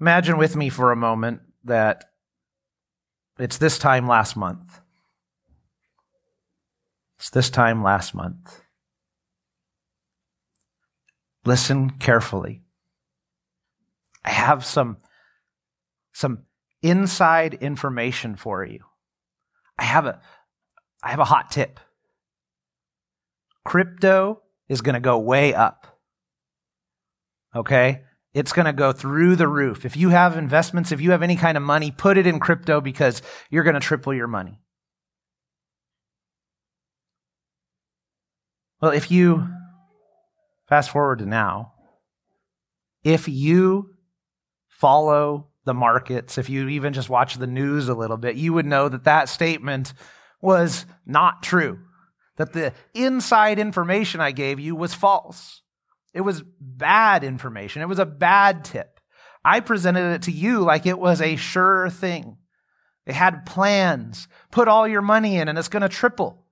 Imagine with me for a moment that it's this time last month. It's this time last month. Listen carefully. I have some, some inside information for you. I have a, I have a hot tip. Crypto is going to go way up. Okay? It's going to go through the roof. If you have investments, if you have any kind of money, put it in crypto because you're going to triple your money. Well, if you fast forward to now, if you follow the markets, if you even just watch the news a little bit, you would know that that statement was not true. That the inside information I gave you was false. It was bad information. It was a bad tip. I presented it to you like it was a sure thing. It had plans. Put all your money in and it's going to triple.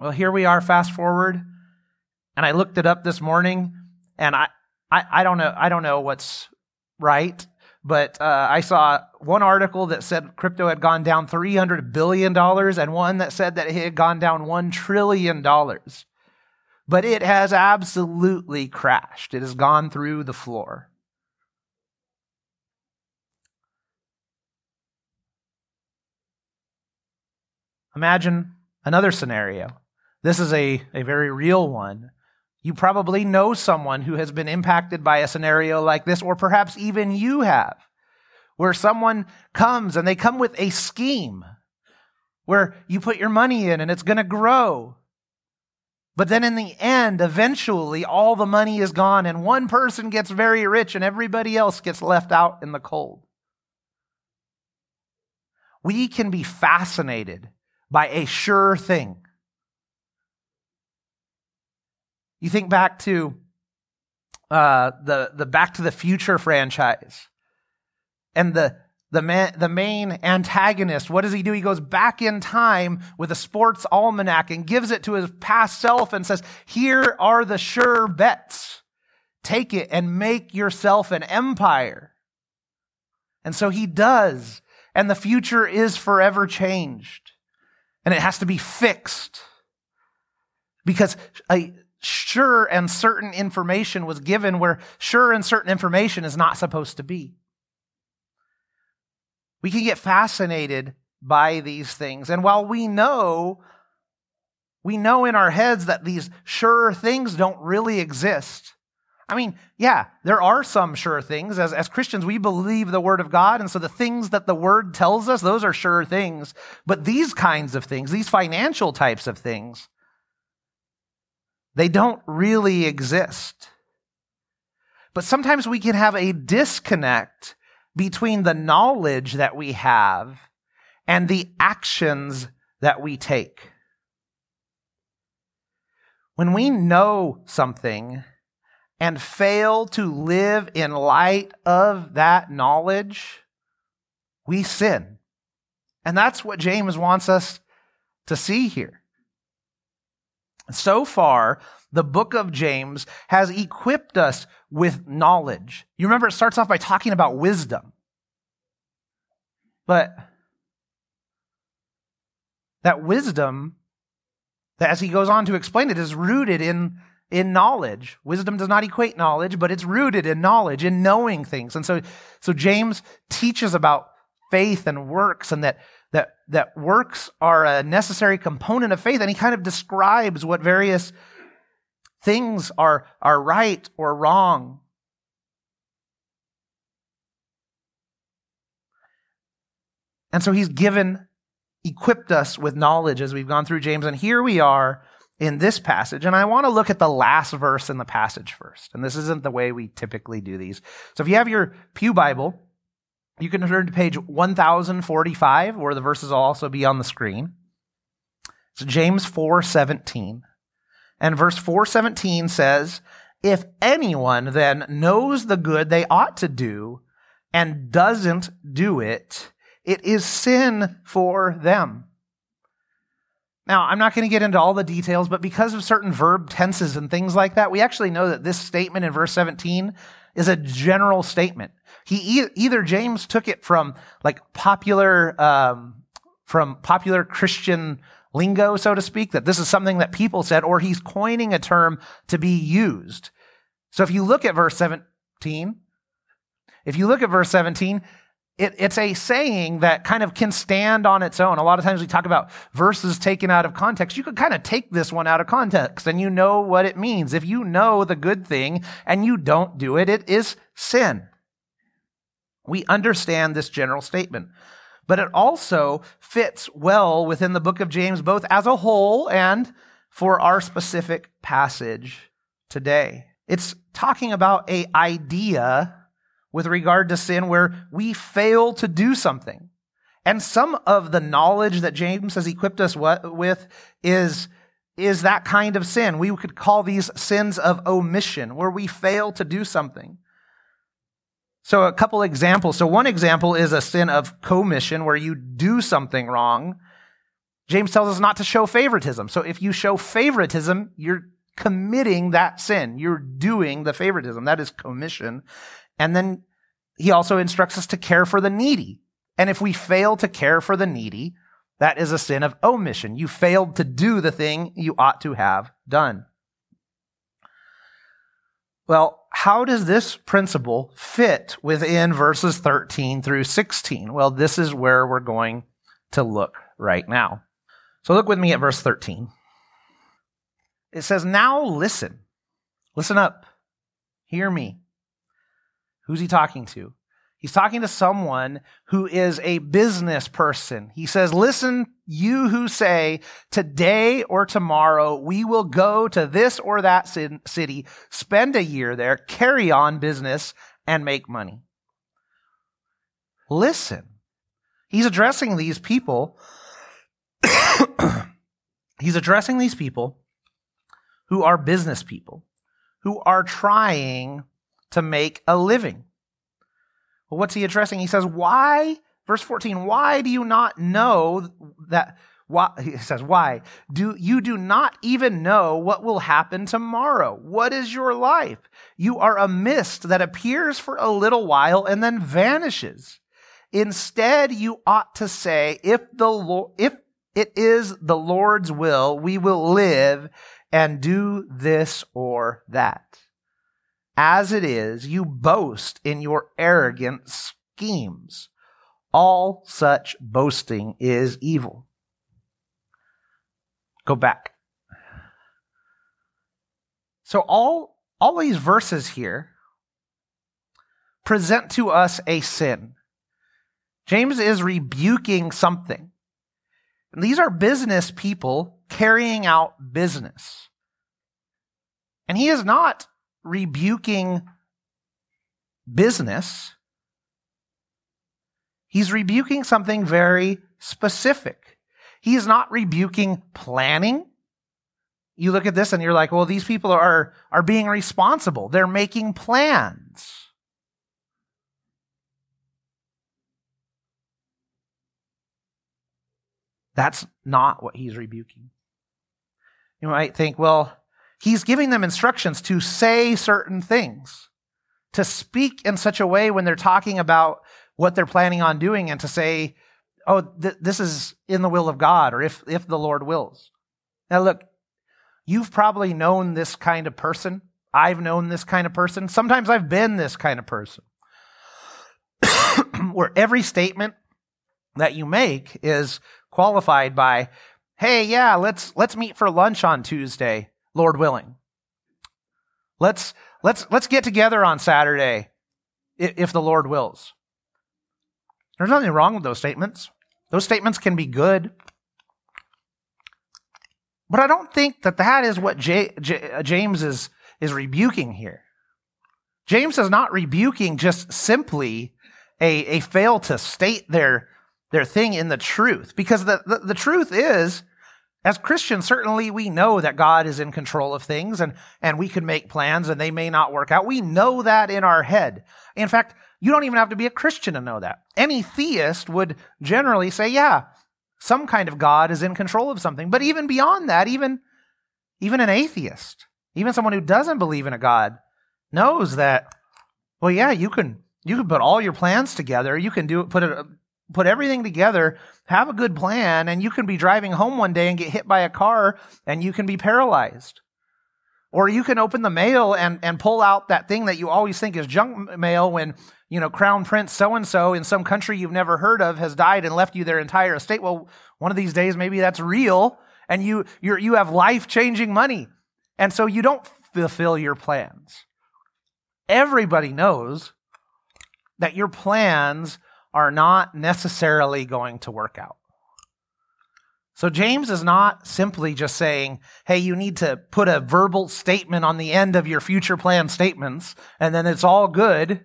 Well, here we are, fast forward. And I looked it up this morning and I, I, I don't know, I don't know what's right, but uh, I saw one article that said crypto had gone down $300 billion and one that said that it had gone down $1 trillion but it has absolutely crashed. It has gone through the floor. Imagine another scenario. This is a, a very real one. You probably know someone who has been impacted by a scenario like this, or perhaps even you have, where someone comes and they come with a scheme where you put your money in and it's going to grow. But then in the end, eventually, all the money is gone, and one person gets very rich, and everybody else gets left out in the cold. We can be fascinated by a sure thing. You think back to uh, the the Back to the Future franchise, and the the, the main antagonist, what does he do? He goes back in time with a sports almanac and gives it to his past self and says, Here are the sure bets. Take it and make yourself an empire. And so he does. And the future is forever changed. And it has to be fixed. Because a sure and certain information was given where sure and certain information is not supposed to be. We can get fascinated by these things. And while we know, we know in our heads that these sure things don't really exist. I mean, yeah, there are some sure things. As, as Christians, we believe the Word of God, and so the things that the Word tells us, those are sure things. But these kinds of things, these financial types of things, they don't really exist. But sometimes we can have a disconnect between the knowledge that we have and the actions that we take. When we know something and fail to live in light of that knowledge, we sin. And that's what James wants us to see here. So far, the book of James has equipped us with knowledge. You remember it starts off by talking about wisdom. But that wisdom, as he goes on to explain it, is rooted in, in knowledge. Wisdom does not equate knowledge, but it's rooted in knowledge, in knowing things. And so, so James teaches about faith and works and that, that works are a necessary component of faith. And he kind of describes what various things are, are right or wrong. And so he's given, equipped us with knowledge as we've gone through James. And here we are in this passage. And I want to look at the last verse in the passage first. And this isn't the way we typically do these. So if you have your Pew Bible, you can turn to page 1045, where the verses will also be on the screen. It's James 4:17. And verse 417 says, If anyone then knows the good they ought to do and doesn't do it, it is sin for them. Now, I'm not going to get into all the details, but because of certain verb tenses and things like that, we actually know that this statement in verse 17 is a general statement. He e- either James took it from like popular, um, from popular Christian lingo, so to speak, that this is something that people said, or he's coining a term to be used. So if you look at verse 17, if you look at verse 17, it, it's a saying that kind of can stand on its own. A lot of times we talk about verses taken out of context. You could kind of take this one out of context and you know what it means. If you know the good thing and you don't do it, it is sin. We understand this general statement, but it also fits well within the book of James, both as a whole and for our specific passage today. It's talking about a idea with regard to sin where we fail to do something. And some of the knowledge that James has equipped us with is, is that kind of sin. We could call these sins of omission, where we fail to do something. So a couple examples. So one example is a sin of commission, where you do something wrong. James tells us not to show favoritism. So if you show favoritism, you're committing that sin. You're doing the favoritism. That is commission. And then he also instructs us to care for the needy. And if we fail to care for the needy, that is a sin of omission. You failed to do the thing you ought to have done. Well, how does this principle fit within verses 13 through 16? Well, this is where we're going to look right now. So look with me at verse 13. It says, Now listen. Listen up. Hear me. Who's he talking to? He's talking to someone who is a business person. He says, listen, you who say today or tomorrow we will go to this or that city, spend a year there, carry on business and make money. Listen. He's addressing these people. He's addressing these people who are business people, who are trying to make a living. Well, what's he addressing? He says, Why, verse 14, why do you not know that? Why, he says, Why? Do you do not even know what will happen tomorrow? What is your life? You are a mist that appears for a little while and then vanishes. Instead, you ought to say, if the Lord, if it is the Lord's will, we will live and do this or that. As it is, you boast in your arrogant schemes. All such boasting is evil. Go back. So all, all these verses here present to us a sin. James is rebuking something. And these are business people carrying out business. And he is not rebuking business, he's rebuking something very specific. He's not rebuking planning. You look at this and you're like, well, these people are, are being responsible. They're making plans. That's not what he's rebuking. You might think, well, He's giving them instructions to say certain things, to speak in such a way when they're talking about what they're planning on doing and to say, oh, th- this is in the will of God or if, if the Lord wills. Now, look, you've probably known this kind of person. I've known this kind of person. Sometimes I've been this kind of person where every statement that you make is qualified by, hey, yeah, let's, let's meet for lunch on Tuesday. Lord willing. Let's, let's, let's get together on Saturday if the Lord wills. There's nothing wrong with those statements. Those statements can be good. But I don't think that that is what J, J, James is, is rebuking here. James is not rebuking just simply a, a fail to state their, their thing in the truth. Because the, the, the truth is as Christians, certainly we know that God is in control of things and, and we can make plans and they may not work out. We know that in our head. In fact, you don't even have to be a Christian to know that. Any theist would generally say, yeah, some kind of God is in control of something. But even beyond that, even, even an atheist, even someone who doesn't believe in a God knows that, well, yeah, you can, You can put all your plans together. You can do put it put everything together, have a good plan, and you can be driving home one day and get hit by a car and you can be paralyzed. Or you can open the mail and, and pull out that thing that you always think is junk mail when, you know, Crown Prince so and so in some country you've never heard of has died and left you their entire estate. Well, one of these days maybe that's real and you you you have life-changing money. And so you don't fulfill your plans. Everybody knows that your plans are not necessarily going to work out. So James is not simply just saying, hey, you need to put a verbal statement on the end of your future plan statements and then it's all good.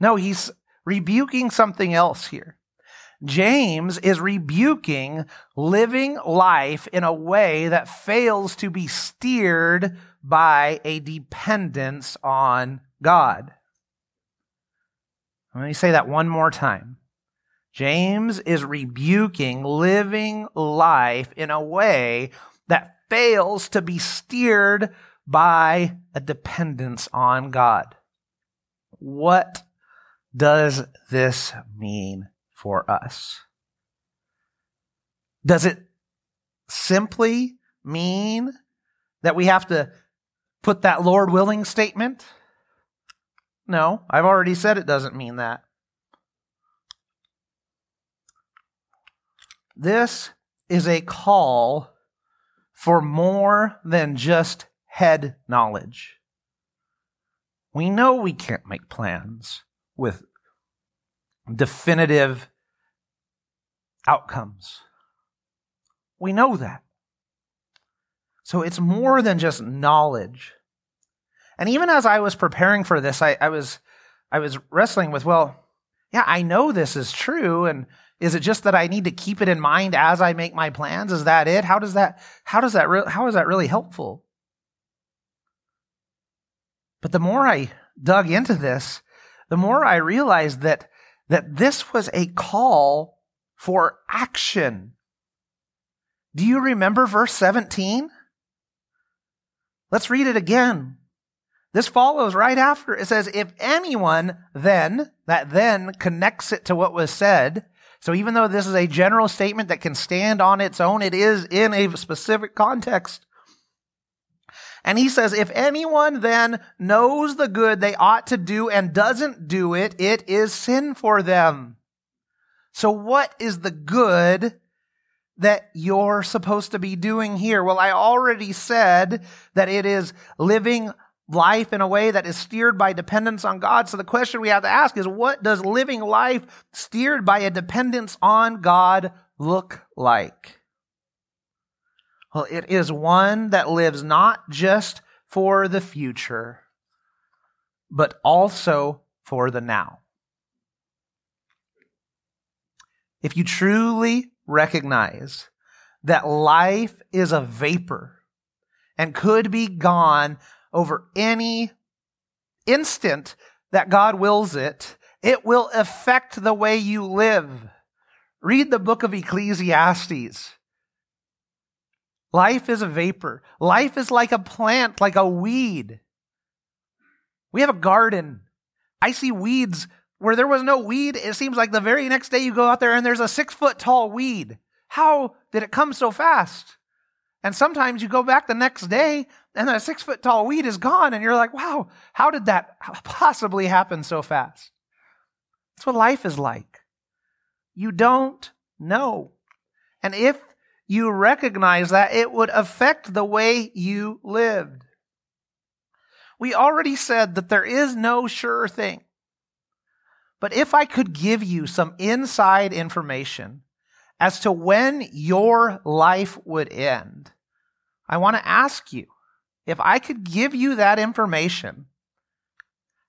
No, he's rebuking something else here. James is rebuking living life in a way that fails to be steered by a dependence on God. Let me say that one more time. James is rebuking living life in a way that fails to be steered by a dependence on God. What does this mean for us? Does it simply mean that we have to put that Lord willing statement? No, I've already said it doesn't mean that. This is a call for more than just head knowledge. We know we can't make plans with definitive outcomes. We know that. So it's more than just knowledge. And even as I was preparing for this, I, I was I was wrestling with, well, yeah, I know this is true, and is it just that I need to keep it in mind as I make my plans? Is that it? How does that how does that re- how is that really helpful? But the more I dug into this, the more I realized that that this was a call for action. Do you remember verse 17? Let's read it again. This follows right after. It says, if anyone then, that then connects it to what was said, so even though this is a general statement that can stand on its own, it is in a specific context. And he says, if anyone then knows the good they ought to do and doesn't do it, it is sin for them. So what is the good that you're supposed to be doing here? Well, I already said that it is living life in a way that is steered by dependence on God. So the question we have to ask is what does living life steered by a dependence on God look like? Well, it is one that lives not just for the future, but also for the now. If you truly recognize that life is a vapor and could be gone over any instant that God wills it, it will affect the way you live. Read the book of Ecclesiastes. Life is a vapor. Life is like a plant, like a weed. We have a garden. I see weeds where there was no weed. It seems like the very next day you go out there and there's a six foot tall weed. How did it come so fast? And sometimes you go back the next day and that six foot tall weed is gone, and you're like, wow, how did that possibly happen so fast? That's what life is like. You don't know. And if you recognize that, it would affect the way you lived. We already said that there is no sure thing. But if I could give you some inside information as to when your life would end, I want to ask you if I could give you that information,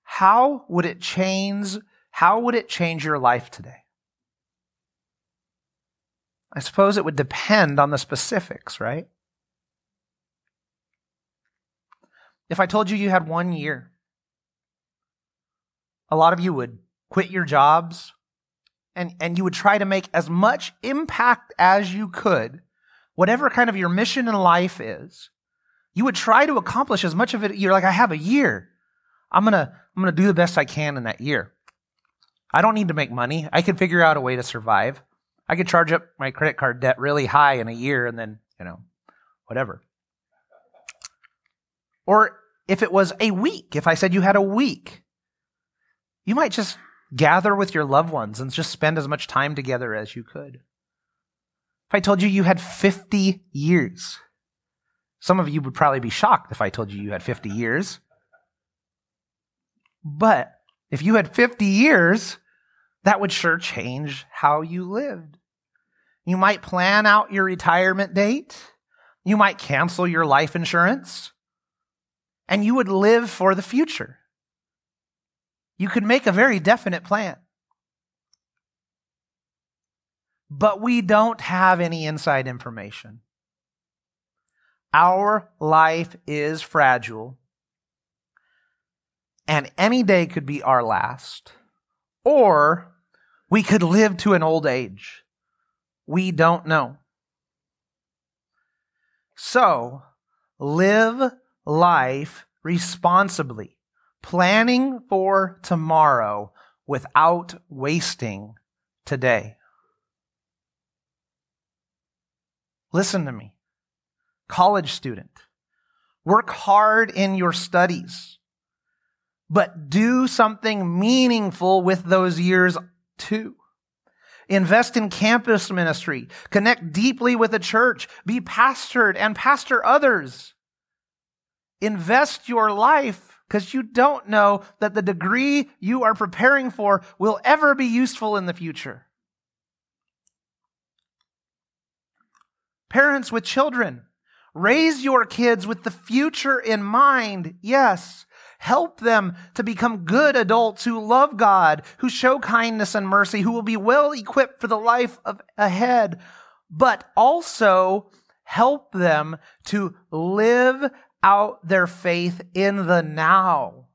how would it change how would it change your life today? I suppose it would depend on the specifics, right? If I told you you had one year, a lot of you would quit your jobs and, and you would try to make as much impact as you could, whatever kind of your mission in life is. You would try to accomplish as much of it. You're like, I have a year. I'm to, I'm to do the best I can in that year. I don't need to make money. I can figure out a way to survive. I could charge up my credit card debt really high in a year and then, you know, whatever. Or if it was a week, if I said you had a week, you might just gather with your loved ones and just spend as much time together as you could. If I told you you had 50 years, some of you would probably be shocked if I told you you had 50 years. But if you had 50 years, that would sure change how you lived. You might plan out your retirement date. You might cancel your life insurance. And you would live for the future. You could make a very definite plan. But we don't have any inside information. Our life is fragile and any day could be our last. Or we could live to an old age. We don't know. So, live life responsibly, planning for tomorrow without wasting today. Listen to me, college student. Work hard in your studies but do something meaningful with those years too. Invest in campus ministry. Connect deeply with the church. Be pastored and pastor others. Invest your life because you don't know that the degree you are preparing for will ever be useful in the future. Parents with children, raise your kids with the future in mind, yes, Help them to become good adults who love God, who show kindness and mercy, who will be well equipped for the life of ahead, but also help them to live out their faith in the now.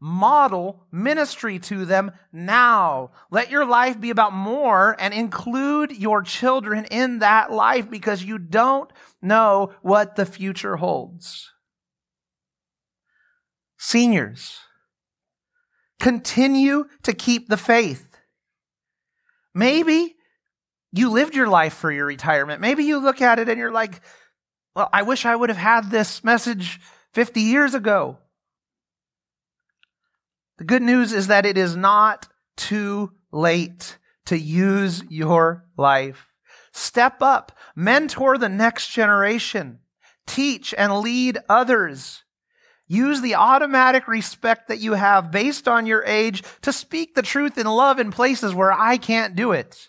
Model ministry to them now. Let your life be about more and include your children in that life because you don't know what the future holds. Seniors, continue to keep the faith. Maybe you lived your life for your retirement. Maybe you look at it and you're like, well, I wish I would have had this message 50 years ago. The good news is that it is not too late to use your life. Step up, mentor the next generation, teach and lead others. Use the automatic respect that you have based on your age to speak the truth in love in places where I can't do it.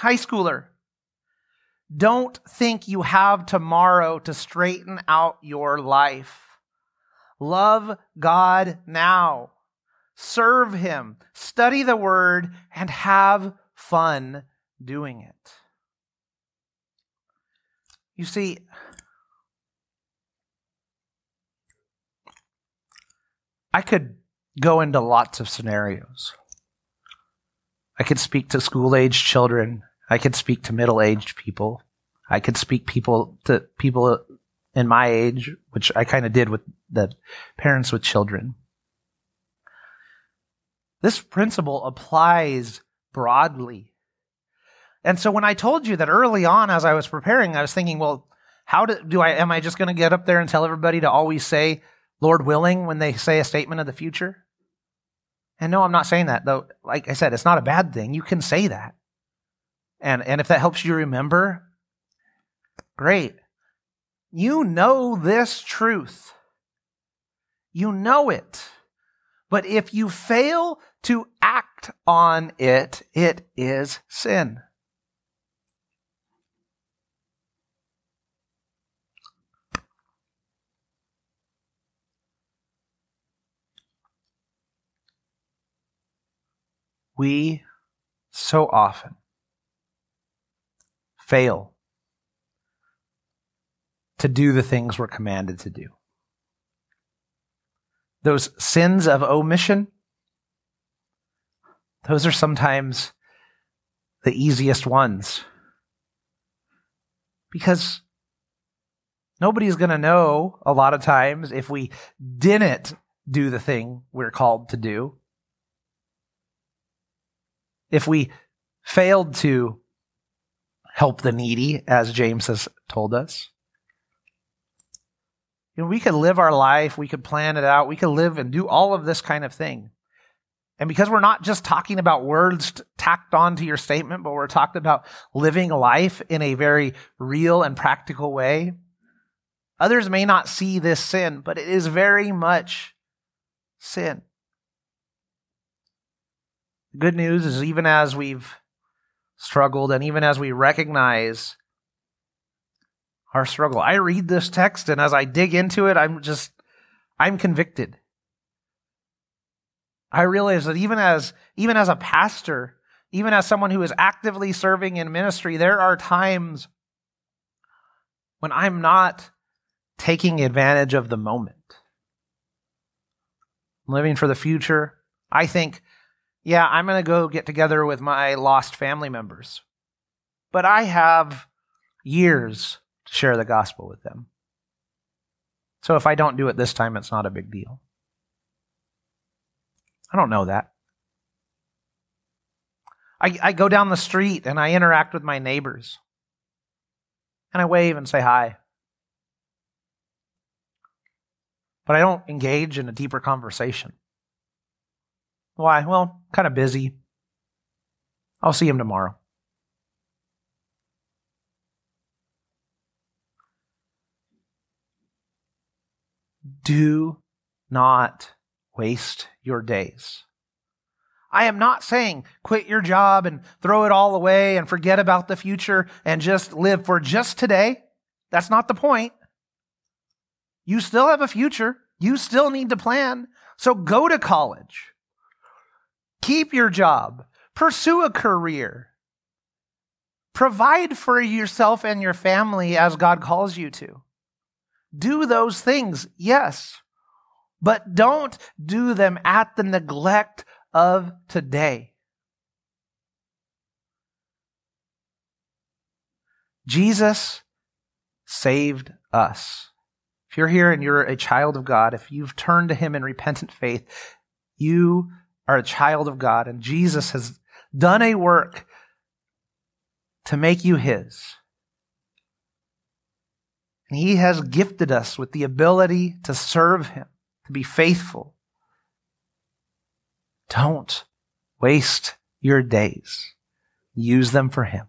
High schooler, don't think you have tomorrow to straighten out your life. Love God now. Serve Him. Study the Word and have fun doing it. You see, I could go into lots of scenarios. I could speak to school aged children. I could speak to middle aged people. I could speak people to people in my age, which I kind of did with the parents with children. This principle applies broadly. And so when I told you that early on as I was preparing, I was thinking, well, how do, do I, am I just going to get up there and tell everybody to always say, Lord willing, when they say a statement of the future? And no, I'm not saying that, though. Like I said, it's not a bad thing. You can say that. And, and if that helps you remember, great. You know this truth. You know it. But if you fail to act on it, it is sin. we so often fail to do the things we're commanded to do. Those sins of omission, those are sometimes the easiest ones. Because nobody's going to know a lot of times if we didn't do the thing we're called to do. if we failed to help the needy, as James has told us. You know, we could live our life, we could plan it out, we could live and do all of this kind of thing. And because we're not just talking about words tacked onto your statement, but we're talking about living life in a very real and practical way, others may not see this sin, but it is very much sin. The good news is even as we've struggled and even as we recognize our struggle, I read this text and as I dig into it, I'm just, I'm convicted. I realize that even as, even as a pastor, even as someone who is actively serving in ministry, there are times when I'm not taking advantage of the moment. I'm living for the future. I think, yeah, I'm going to go get together with my lost family members. But I have years to share the gospel with them. So if I don't do it this time, it's not a big deal. I don't know that. I, I go down the street and I interact with my neighbors. And I wave and say hi. But I don't engage in a deeper conversation. Why? Well, kind of busy. I'll see him tomorrow. Do not waste your days. I am not saying quit your job and throw it all away and forget about the future and just live for just today. That's not the point. You still have a future. You still need to plan. So go to college. Keep your job. Pursue a career. Provide for yourself and your family as God calls you to. Do those things, yes but don't do them at the neglect of today. Jesus saved us. If you're here and you're a child of God, if you've turned to Him in repentant faith, you are a child of God, and Jesus has done a work to make you His. And He has gifted us with the ability to serve Him to be faithful. Don't waste your days. Use them for Him.